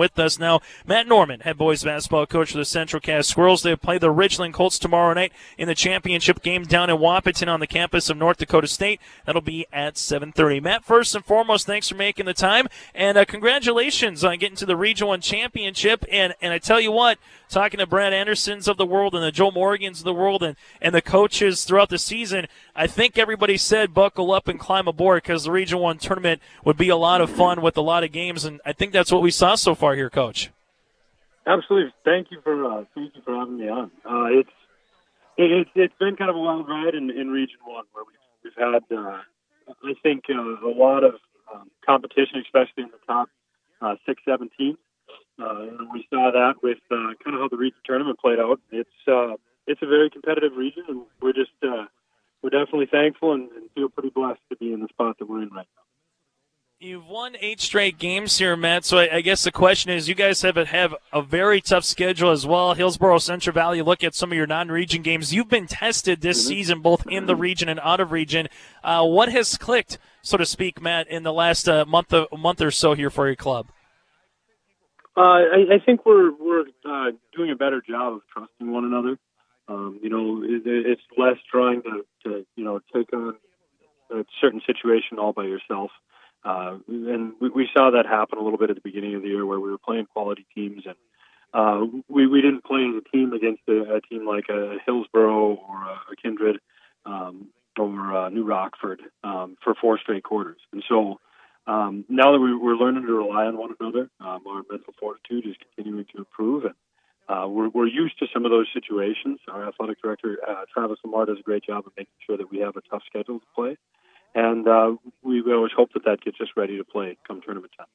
with us now. Matt Norman, head boys basketball coach for the Central Cass Squirrels. They play the Richland Colts tomorrow night in the championship game down in Wahpeton on the campus of North Dakota State. That'll be at 7:30. Matt, first and foremost, thanks for making the time, and uh, congratulations on getting to the Region One championship. And and I tell you what, talking to Brad Andersons of the world and the Joel Morgans of the world and and the coaches throughout the season, I think everybody said buckle up and climb aboard because the Region One tournament would be a lot of fun with a lot of games, and I think that's what we saw so far here, Coach. Absolutely. Thank you for uh, thank you for having me on. Uh, it's it, it's been kind of a wild ride in, in Region One where we've we've had uh, I think uh, a lot of um, competition, especially in the top uh, six, seven teams. Uh, we saw that with uh, kind of how the region tournament played out. It's uh, it's a very competitive region, and we're just uh, we're definitely thankful and, and feel pretty blessed to be in the spot that we're in right now. You've won eight straight games here, Matt. So I, I, guess the question is, you guys have a, have a very tough schedule as well. Hillsboro, Central Valley. Look at some of your non-region games. You've been tested this mm-hmm. season, both in the region and out of region. Uh, what has clicked, so to speak, Matt, in the last uh, month of, month or so here for your club? Uh, I, I, think we're we're uh, doing a better job of trusting one another. Um, you know, it, it's less trying to, to you know take on a certain situation all by yourself. Uh, and we, we saw that happen a little bit at the beginning of the year where we were playing quality teams and uh, we, we didn't play as a team against a, a team like a Hillsboro or a, a Kindred um, or uh, New Rockford um, for four straight quarters. And so um, now that we, we're learning to rely on one another, um, our mental fortitude is continuing to improve. And uh, we're, we're used to some of those situations. Our athletic director, uh, Travis Lamar, does a great job of making sure that we have a tough schedule to play and uh, we always hope that that gets us ready to play come tournament time.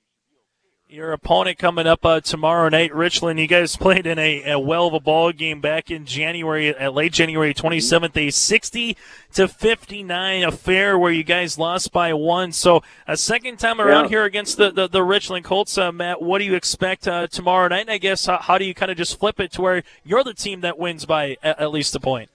Your opponent coming up uh, tomorrow night, Richland. You guys played in a, a well of a ball game back in January, at late January 27th, a 60 to 59 affair where you guys lost by one. So a second time around yeah. here against the, the, the Richland Colts, uh, Matt. What do you expect uh, tomorrow night? And I guess how, how, do you kind of just flip it to where you're the team that wins by at, at least a point?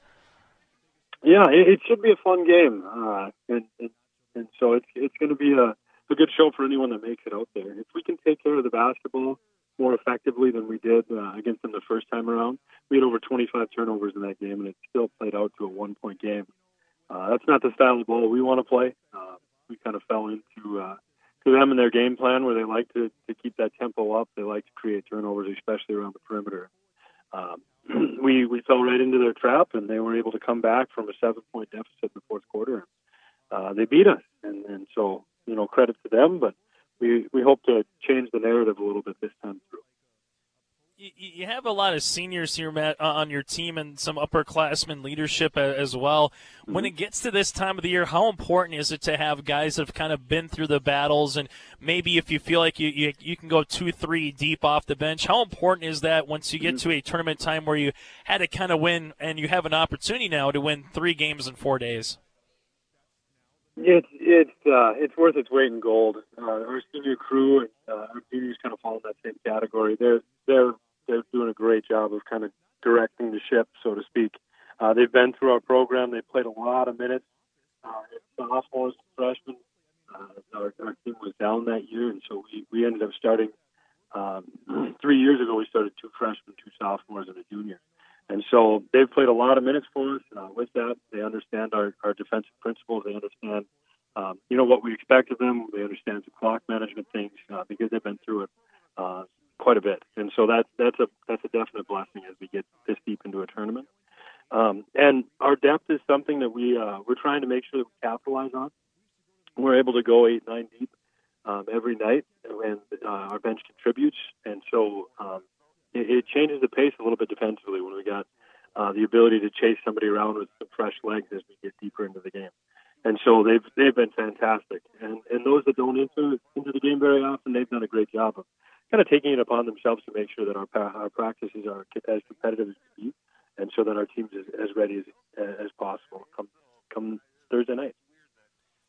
Yeah, it, it should be a fun game, uh, and, and and so it's it's going to be a a good show for anyone that makes it out there. If we can take care of the basketball more effectively than we did uh, against them the first time around, we had over 25 turnovers in that game, and it still played out to a one point game. Uh, that's not the style of ball we want to play. Uh, we kind of fell into uh, to them and their game plan where they like to, to keep that tempo up. They like to create turnovers, especially around the perimeter. Um, we we fell right into their trap, and they were able to come back from a seven point deficit in the fourth quarter. Uh, they beat us, and and so you know credit to them, but we we hope to change the narrative a little bit this time through you have a lot of seniors here, Matt, on your team and some upperclassmen leadership as well. When it gets to this time of the year, how important is it to have guys that have kind of been through the battles and maybe if you feel like you, you, you can go two, three deep off the bench, how important is that once you get mm-hmm. to a tournament time where you had to kind of win and you have an opportunity now to win three games in four days? It's it's uh, it's worth its weight in gold. Uh, our senior crew and uh, our juniors kind of fall in that same category. They're they're they're doing a great job of kind of directing the ship, so to speak. Uh, they've been through our program. They played a lot of minutes. Uh, sophomores, freshmen. Uh, our, our team was down that year, and so we, we ended up starting. Um, three years ago, we started two freshmen, two sophomores, and a junior. And so they've played a lot of minutes for us. Uh, with that, they understand our, our defensive principles. They understand, um, you know, what we expect of them. They understand the clock management things uh, because they've been through it. Uh, quite a bit, and so that's that's a that's a definite blessing as we get this deep into a tournament. Um, and our depth is something that we uh, we're trying to make sure that we capitalize on. We're able to go eight nine deep um, every night, and uh, our bench contributes, and so um, it, it changes the pace a little bit defensively when we got uh, the ability to chase somebody around with some fresh legs as we get deeper into the game. And so they've they've been fantastic, and and those that don't into into the game very often, they've done a great job of kind of taking it upon themselves to make sure that our our practices are as competitive as we can be, and so that our teams is as ready as as possible come come Thursday night.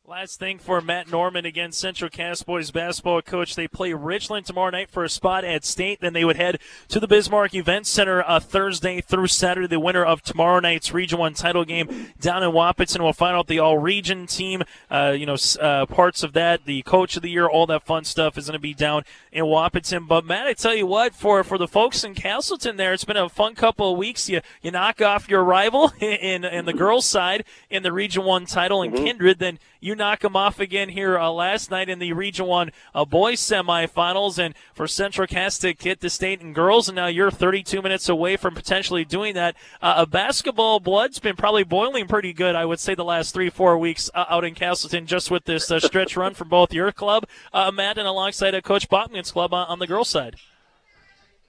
Last thing for Matt Norman against Central Cass boys basketball coach. They play Richland tomorrow night for a spot at state. Then they would head to the Bismarck Event Center uh, Thursday through Saturday. The winner of tomorrow night's Region One title game down in Wahpeton will find out the All Region team. Uh, you know, uh, parts of that, the Coach of the Year, all that fun stuff is going to be down in Wahpeton. But Matt, I tell you what, for for the folks in Casselton, there, it's been a fun couple of weeks. You you knock off your rival in in the girls' side in the Region One title in mm-hmm. Kindred, then you knock them off again here uh, last night in the Region 1 uh, boys semifinals. And for Central to get the state and girls, and now you're 32 minutes away from potentially doing that. Uh, a basketball blood's been probably boiling pretty good, I would say, the last three, four weeks uh, out in Casselton just with this uh, stretch run from both your club, uh, Matt, and alongside Coach Bachman's club on, on the girls' side.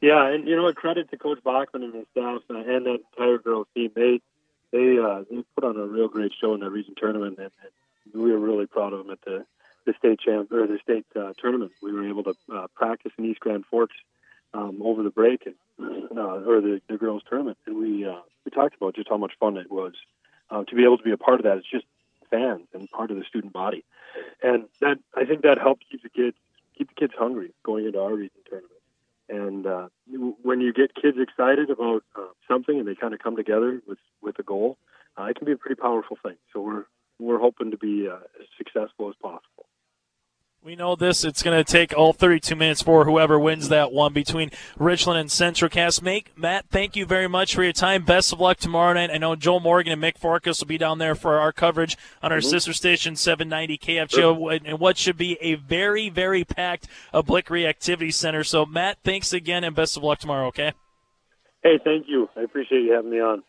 Yeah, and you know what? Credit to Coach Bachman and his staff and that entire girls team. They they uh, they put on a real great show in that region tournament, and, and we were really proud of them at the the state champ or the state uh, tournament. We were able to uh, practice in East Grand Forks um, over the break and uh, or the, the girls tournament, and we uh, we talked about just how much fun it was uh, to be able to be a part of that. It's just fans and part of the student body, and that I think that helps keep the kids keep the kids hungry going into our region tournament. And uh, when you get kids excited about uh, something and they kind of come together with with a goal, uh, it can be a pretty powerful thing. So we're we're hoping to be uh, as successful as possible. We know this. It's going to take all 32 minutes for whoever wins that one between Richland and Central Cass. Make Matt, thank you very much for your time. Best of luck tomorrow night. I know Joel Morgan and Mick Farkas will be down there for our coverage on our mm-hmm. sister station 790 KFGO and what should be a very, very packed Blikre Activity Center. So, Matt, thanks again and best of luck tomorrow. Okay. Hey, thank you. I appreciate you having me on.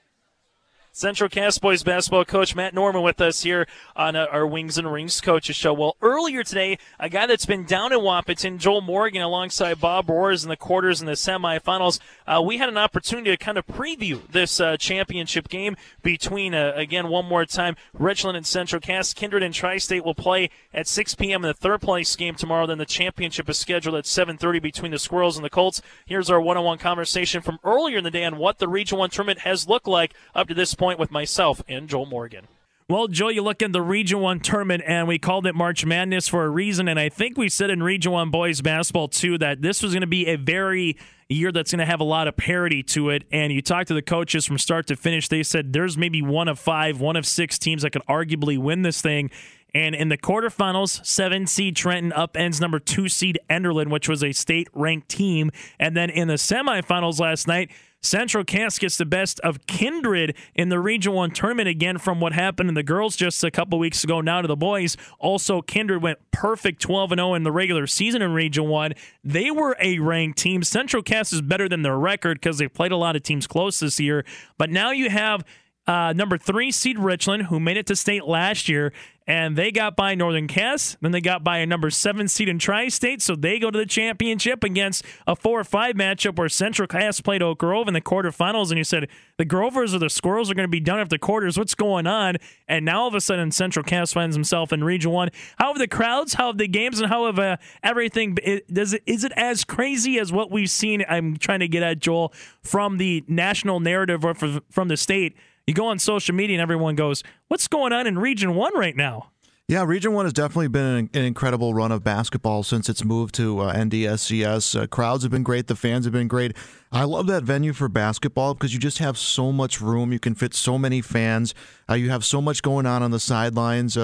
Central Cass boys basketball coach Matt Norman with us here on uh, our Wings and Rings coaches show. Well, earlier today, a guy that's been down in Wahpeton, Joel Morgan, alongside Bob Roars in the quarters and the semifinals, uh, we had an opportunity to kind of preview this uh, championship game between, uh, again, one more time, Richland and Central Cass. Kindred and Tri-State will play at 6 p.m. in the third place game tomorrow. Then the championship is scheduled at 7:30 between the Squirrels and the Colts. Here's our one-on-one conversation from earlier in the day on what the Region One tournament has looked like up to this point point with myself and Joel Morgan. Well, Joel, you look at the Region 1 tournament, and we called it March Madness for a reason. And I think we said in Region 1 boys basketball, too, that this was going to be a very year that's going to have a lot of parity to it. And you talk to the coaches from start to finish, they said there's maybe one of five, one of six teams that could arguably win this thing. And in the quarterfinals, seven seed Trenton upends number two seed Enderlin, which was a state ranked team. And then in the semifinals last night, Central Cass gets the best of Kindred in the Region 1 tournament again from what happened in the girls just a couple weeks ago now to the boys. Also, Kindred went perfect 12 0 in the regular season in Region 1. They were a ranked team. Central Cass is better than their record because they played a lot of teams close this year. But now you have uh, number three seed Richland, who made it to state last year, and they got by Northern Cass. Then they got by a number seven seed in Tri-State, so they go to the championship against a four or five matchup where Central Cass played Oak Grove in the quarterfinals. And you said the Grovers or the Squirrels are going to be done after quarters. What's going on? And now all of a sudden, Central Cass finds himself in Region One. How have the crowds? How have the games? And how have uh, everything? Does it is it as crazy as what we've seen? I'm trying to get at Joel from the national narrative or from the state you go on social media and everyone goes, "What's going on in Region One right now?" Yeah, Region One has definitely been an, incredible run of basketball since its move to uh, NDSCS. Uh, crowds have been great, the fans have been great. I love that venue for basketball because you just have so much room. You can fit so many fans. Uh, you have so much going on on the sidelines.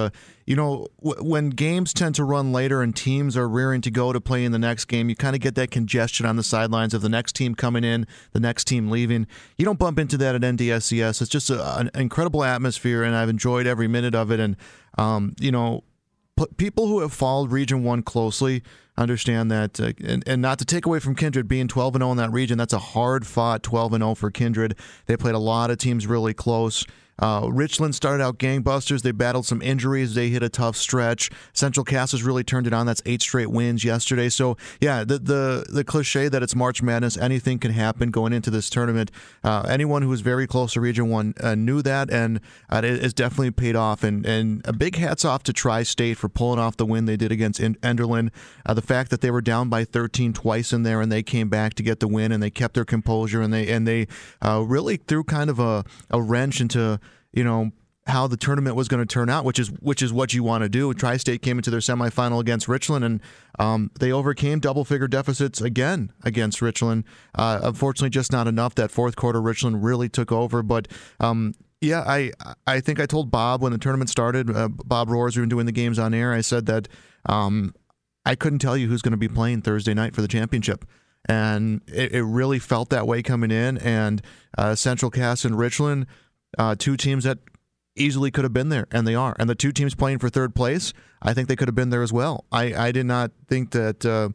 You know, w- when games tend to run later and teams are rearing to go to play in the next game, you kind of get that congestion on the sidelines of the next team coming in, the next team leaving. You don't bump into that at NDSCS. It's just a, an incredible atmosphere, and I've enjoyed every minute of it. And, um, you know, people who have followed Region 1 closely understand that, uh, and, and not to take away from Kindred being 12 and 0 in that region, that's a hard fought 12 and 0 for Kindred. They played a lot of teams really close. Uh, Richland started out gangbusters. They battled some injuries. They hit a tough stretch. Central Cass has really turned it on. That's eight straight wins yesterday. So yeah, the the the cliche that it's March Madness, anything can happen going into this tournament. Uh, anyone who was very close to Region One uh, knew that, and uh, it has definitely paid off. And and a big hats off to Tri State for pulling off the win they did against Enderlin. Uh, the fact that they were down by 13 twice in there and they came back to get the win and they kept their composure and they and they uh, really threw kind of a, a wrench into you know, how the tournament was going to turn out, which is which is what you want to do. Tri-State came into their semifinal against Richland, and um, they overcame double-figure deficits again against Richland. Uh, unfortunately, just not enough. That fourth quarter, Richland really took over. But um, yeah, I I think I told Bob when the tournament started. Uh, Bob Roars, we were doing the games on air. I said that um, I couldn't tell you who's going to be playing Thursday night for the championship and it, it, really felt that way coming in. And uh, Central Cass and Richland, uh, two teams that easily could have been there, and they are. And the two teams playing for third place, I think they could have been there as well. I, I did not think that uh,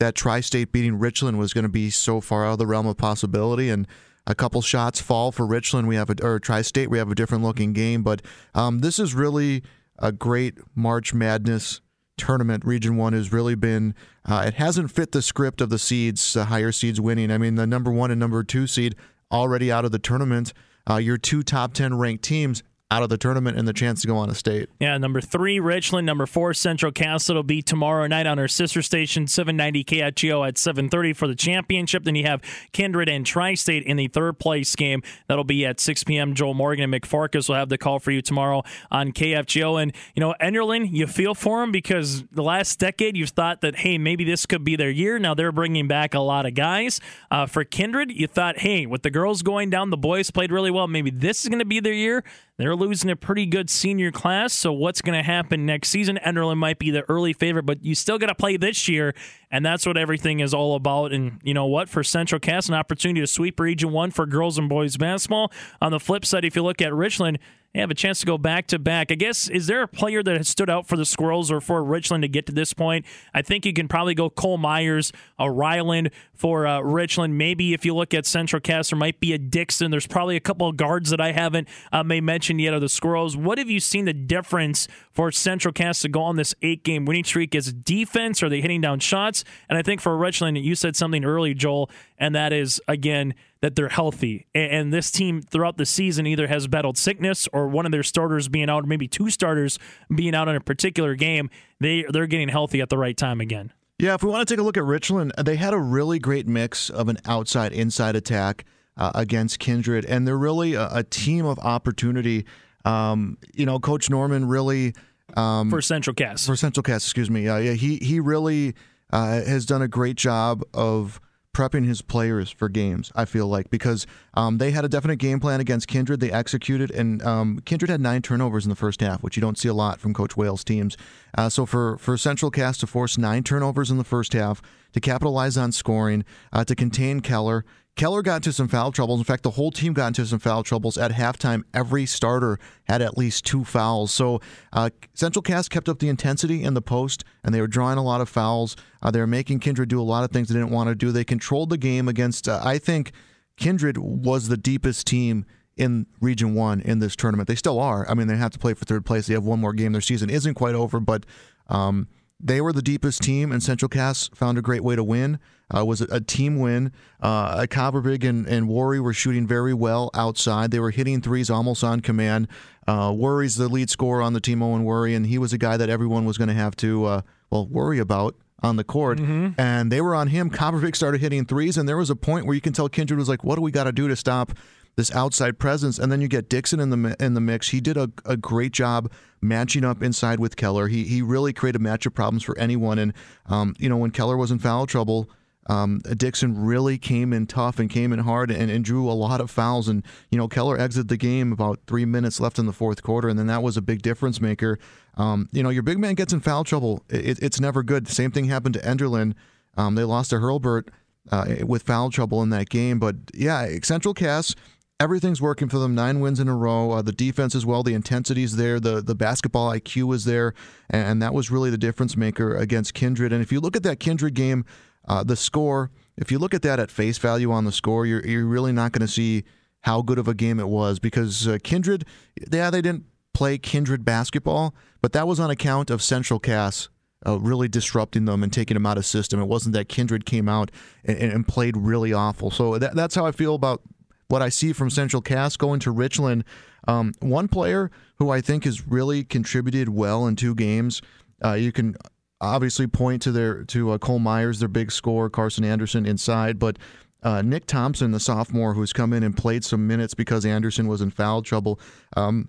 that Tri-State beating Richland was going to be so far out of the realm of possibility. And a couple shots fall for Richland. We have a or Tri-State. We have a different looking game, but um, this is really a great March Madness tournament. Region One has really been. Uh, it hasn't fit the script of the seeds, the higher seeds winning. I mean, the number one and number two seed already out of the tournament. Uh, your two top 10 ranked teams out of the tournament and the chance to go on a state. Yeah, number three, Richland. Number four, Central Castle will be tomorrow night on our sister station, 790 KFGO at 7.30 for the championship. Then you have Kindred and Tri-State in the third place game. That'll be at 6 p.m. Joel Morgan and Mick Farkas will have the call for you tomorrow on KFGO. And, you know, Enderlin, you feel for them because the last decade you've thought that, hey, maybe this could be their year. Now they're bringing back a lot of guys. Uh, for Kindred, you thought, hey, with the girls going down, the boys played really well. Maybe this is going to be their year. They're losing a pretty good senior class, so what's going to happen next season? Enderlin might be the early favorite, but you still got to play this year, and that's what everything is all about. And you know what? For Central Cass, an opportunity to sweep Region 1 for girls and boys basketball. On the flip side, if you look at Richland, have a chance to go back to back. I guess, is there a player that has stood out for the Squirrels or for Richland to get to this point? I think you can probably go Cole Myers, a Ryland for uh, Richland. Maybe if you look at Central Cass, there might be a Dixon. There's probably a couple of guards that I haven't uh, may mention yet of the Squirrels. What have you seen the difference for Central Cass to go on this eight game winning streak? Is defense? Are they hitting down shots? And I think for Richland, you said something early, Joel, and that is, again, that they're healthy. And this team throughout the season either has battled sickness or one of their starters being out, or maybe two starters being out in a particular game. They they're getting healthy at the right time again. Yeah, if we want to take a look at Richland, they had a really great mix of an outside inside attack uh, against Kindred, and they're really a, a team of opportunity. Um, you know, Coach Norman really um, for Central Cass for Central Cass, excuse me. Uh, yeah, he he really uh, has done a great job of prepping his players for games. I feel like because um, they had a definite game plan against Kindred, they executed, and um, Kindred had nine turnovers in the first half, which you don't see a lot from Coach Wales teams. Uh, so for for Central Cass to force nine turnovers in the first half, to capitalize on scoring, uh, to contain Keller, Keller got into some foul troubles. In fact, the whole team got into some foul troubles at halftime. Every starter had at least two fouls. So uh, Central Cass kept up the intensity in the post, and they were drawing a lot of fouls. Uh, they were making Kindred do a lot of things they didn't want to do. They controlled the game against, uh, I think, Kindred was the deepest team in Region 1 in this tournament. They still are. I mean, they have to play for third place. They have one more game. Their season isn't quite over, but um, they were the deepest team, and Central Cass found a great way to win. Uh, was a, a, team win. Uh, Copperbig and, and Worry were shooting very well outside. They were hitting threes almost on command. Uh, Worry's the lead scorer on the team, Owen Worry, and he was a guy that everyone was going to have to, uh, well, worry about on the court. Mm-hmm. And they were on him. Copperbig started hitting threes, and there was a point where you can tell Kindred was like, what do we got to do to stop this outside presence? And then you get Dixon in the in the mix. He did a, a great job matching up inside with Keller. He he really created matchup problems for anyone. And um, you know when Keller was in foul trouble, um, Dixon really came in tough and came in hard and, and, drew a lot of fouls. And, you know, Keller exited the game about three minutes left in the fourth quarter, and then that was a big difference maker. Um, you know, your big man gets in foul trouble. It, it's never good. Same thing happened to Enderlin. Um, they lost to Hurlburt uh, with foul trouble in that game. But, yeah, Central Cass everything's working for them. Nine wins in a row. Uh, the defense as well. The intensity's there. The the basketball IQ is there, and that was really the difference maker against Kindred. And if you look at that Kindred game, uh, the score, if you look at that at face value on the score, you're, you're really not going to see how good of a game it was because uh, Kindred, yeah, they didn't play Kindred basketball, but that was on account of Central Cass uh, really disrupting them and taking them out of system. It wasn't that Kindred came out and, and played really awful. So that, that's how I feel about what I see from Central Cass going to Richland. Um, one player who I think has really contributed well in two games. Uh, you can obviously point to their to uh, Cole Myers, their big score, Carson Anderson inside, but uh, Nick Thompson, the sophomore, who's come in and played some minutes because Anderson was in foul trouble. Um,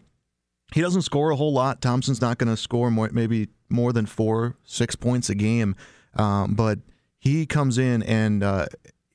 he doesn't score a whole lot. Thompson's not going to score more, maybe more than four, six points a game, um, but he comes in and uh,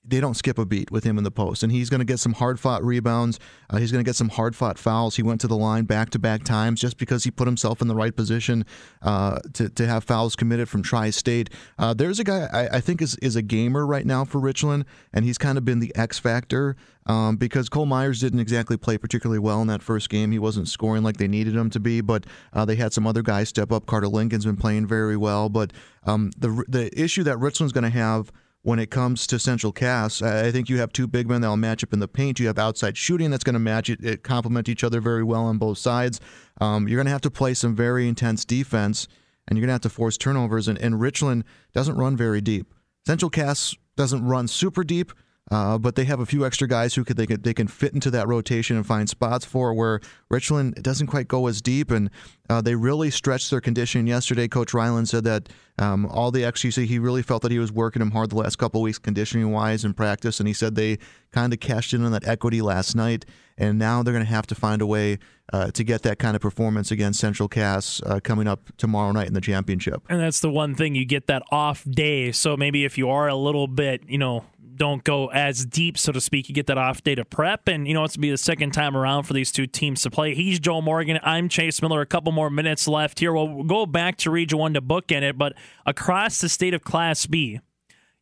they don't skip a beat with him in the post, and he's going to get some hard fought rebounds. Uh, he's going to get some hard fought fouls. He went to the line back to back times just because he put himself in the right position uh, to to have fouls committed from Tri State. Uh, there's a guy I, I, think is is a gamer right now for Richland, and he's kind of been the X factor. Um, because Cole Myers didn't exactly play particularly well in that first game. He wasn't scoring like they needed him to be, but uh, they had some other guys step up. Carter Lincoln's been playing very well, but um, the the issue that Richland's going to have when it comes to Central Cass. I think you have two big men that'll match up in the paint. You have outside shooting that's going to match it, it complement each other very well on both sides. Um, you're going to have to play some very intense defense, and you're going to have to force turnovers. And, and Richland doesn't run very deep. Central Cass doesn't run super deep, uh, but they have a few extra guys who could they could they can fit into that rotation and find spots for where Richland doesn't quite go as deep, and uh, they really stretched their conditioning yesterday. Coach Ryland said that um, all the XGC he really felt that he was working him hard the last couple weeks conditioning wise in practice, and he said they kind of cashed in on that equity last night, and now they're going to have to find a way uh, to get that kind of performance against Central Cass uh, coming up tomorrow night in the championship. And that's the one thing you get that off day. So maybe if you are a little bit, you know, don't go as deep, so to speak. You get that off day to prep, and you know it's to be the second time around for these two teams to play. He's Joel Morgan. I'm Chase Miller. A couple more minutes left here. We'll go back to Region One to bookend it, but across the state of Class B.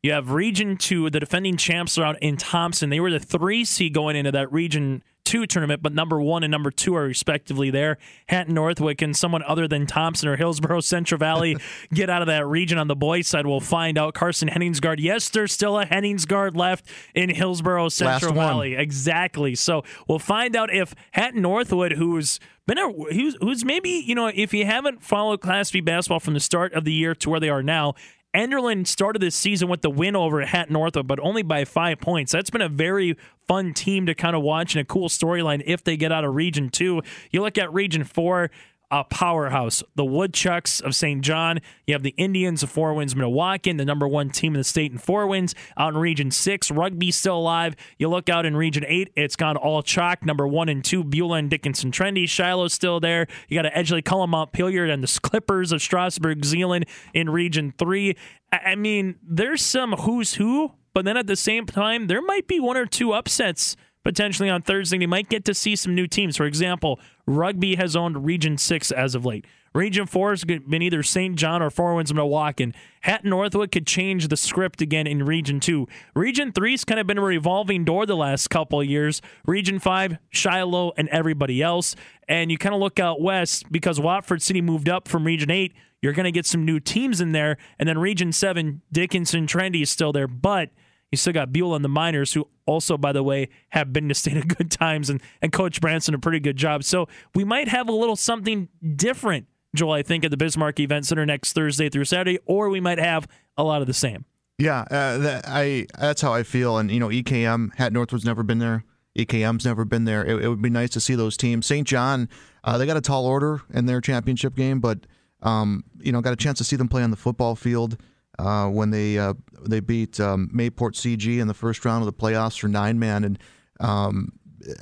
You have Region 2, the defending champs are out in Thompson. They were the three seed going into that Region two tournament, but number one and number two are respectively there. Hatton Northwood and someone other than Thompson or Hillsboro Central Valley get out of that region on the boys' side. We'll find out. Carson Henningsgard. Yes, there's still a Henningsgard left in Hillsboro Central Valley. Exactly. So we'll find out if Hatton Northwood, who's a, who's, who's maybe you know if you haven't followed Class B basketball from the start of the year to where they are now, Enderlin started this season with the win over at Hatton Northwood, but only by five points. That's been a very fun team to kind of watch and a cool storyline if they get out of Region 2. You look at Region 4, a powerhouse. The Woodchucks of St. John. You have the Indians of Four Winds Minnewaukan, the number one team in the state in Four Winds. Out in Region 6, Rugby still alive. You look out in Region 8, it's gone all chalk. Number one and two, Beulah and Dickinson Trinity. Shiloh's still there. You got to Edgeley, Kulm, Montpelier, and the Clippers of Strasburg, Zeeland in Region 3. I mean, there's some who's who, but then at the same time, there might be one or two upsets potentially on Thursday. You might get to see some new teams. For example, Rugby has owned Region 6 as of late. Region 4 has been either St. John or Four Winds Minnewaukan. Hatton Northwood could change the script again in Region 2. Region 3 has kind of been a revolving door the last couple of years. Region 5, Shiloh, and everybody else. And you kind of look out west because Watford City moved up from Region 8. You're going to get some new teams in there. And then Region 7, Dickinson Trinity is still there. But you still got Beulah and the Miners, who also, by the way, have been to state of good times, and, and Coach Branson a pretty good job. So we might have a little something different, Joel, I think, at the Bismarck Event Center next Thursday through Saturday, or we might have a lot of the same. Yeah, uh, that, I that's how I feel. And, you know, EKM, Hat Northwood's never been there. EKM's never been there. It, it would be nice to see those teams. St. John, uh, they got a tall order in their championship game, but, um, you know, got a chance to see them play on the football field uh, when they uh, they beat um, May-Port CG in the first round of the playoffs for nine man, and um,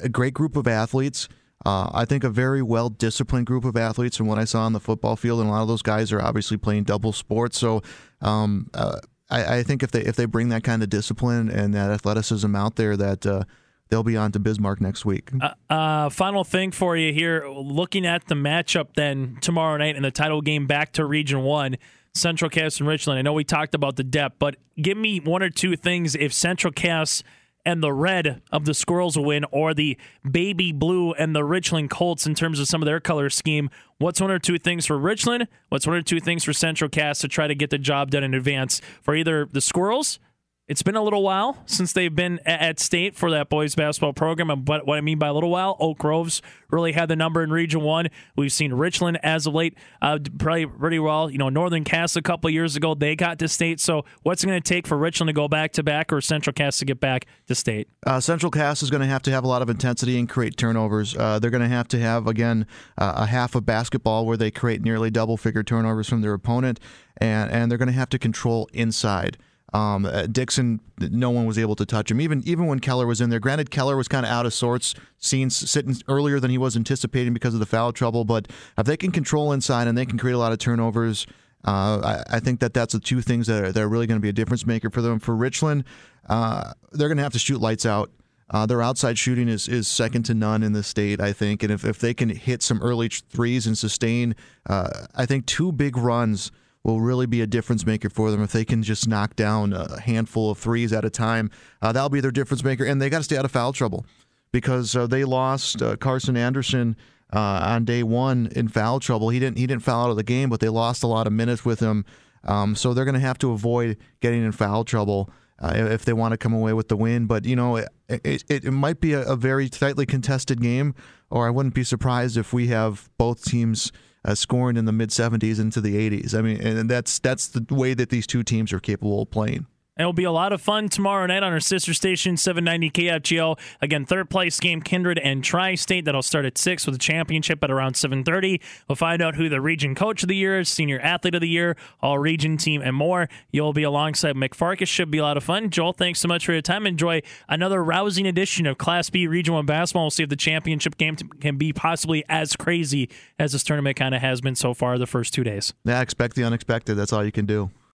a great group of athletes. Uh, I think a very well disciplined group of athletes from what I saw on the football field, and a lot of those guys are obviously playing double sports. So um, uh, I, I, think if they if they bring that kind of discipline and that athleticism out there, that uh, they'll be on to Bismarck next week. Uh, uh, final thing for you here, looking at the matchup then tomorrow night in the title game back to Region One. Central Cass and Richland. I know we talked about the depth, but give me one or two things if Central Cass and the red of the Squirrels win, or the baby blue and the Richland Colts in terms of some of their color scheme. What's one or two things for Richland? What's one or two things for Central Cass to try to get the job done in advance for either the Squirrels it's been a little while since they've been at state for that boys basketball program. But what I mean by a little while, Oak Groves really had the number in Region One. We've seen Richland as of late uh, probably pretty well. You know, Northern Cass a couple years ago they got to state. So what's it going to take for Richland to go back to back, or Central Cass to get back to state? Uh, Central Cass is going to have to have a lot of intensity and create turnovers. Uh, they're going to have to have again uh, a half of basketball where they create nearly double figure turnovers from their opponent, and and they're going to have to control inside. Um, uh, Dixon, no one was able to touch him. Even even when Keller was in there. Granted, Keller was kind of out of sorts, seen sitting earlier than he was anticipating because of the foul trouble. But if they can control inside and they can create a lot of turnovers, uh, I, I, think that that's the two things that are, that are really going to be a difference maker for them. For Richland, uh, they're going to have to shoot lights out. Uh, their outside shooting is, is second to none in the state, I think. And if, if they can hit some early threes and sustain, uh, I think two big runs will really be a difference maker for them if they can just knock down a handful of threes at a time. Uh, that'll be their difference maker, and they got to stay out of foul trouble because uh, they lost uh, Carson Anderson uh, on day one in foul trouble. He didn't he didn't foul out of the game, but they lost a lot of minutes with him. Um, so they're going to have to avoid getting in foul trouble. Uh, if they want to come away with the win. But you know, it, it, it might be a, a, very tightly contested game, or I wouldn't be surprised if we have both teams uh, scoring in the mid 70s into the 80s. I mean, and that's that's the way that these two teams are capable of playing. It'll be a lot of fun tomorrow night on our sister station, 790 KFGO. Again, third place game, Kindred and Tri-State. That'll start at 6 with a championship at around 7.30. We'll find out who the region coach of the year is, senior athlete of the year, all region team, and more. You'll be alongside Mick Farkas. Should be a lot of fun. Joel, thanks so much for your time. Enjoy another rousing edition of Class B Region 1 basketball. We'll see if the championship game can be possibly as crazy as this tournament kind of has been so far the first two days. Yeah, expect the unexpected. That's all you can do.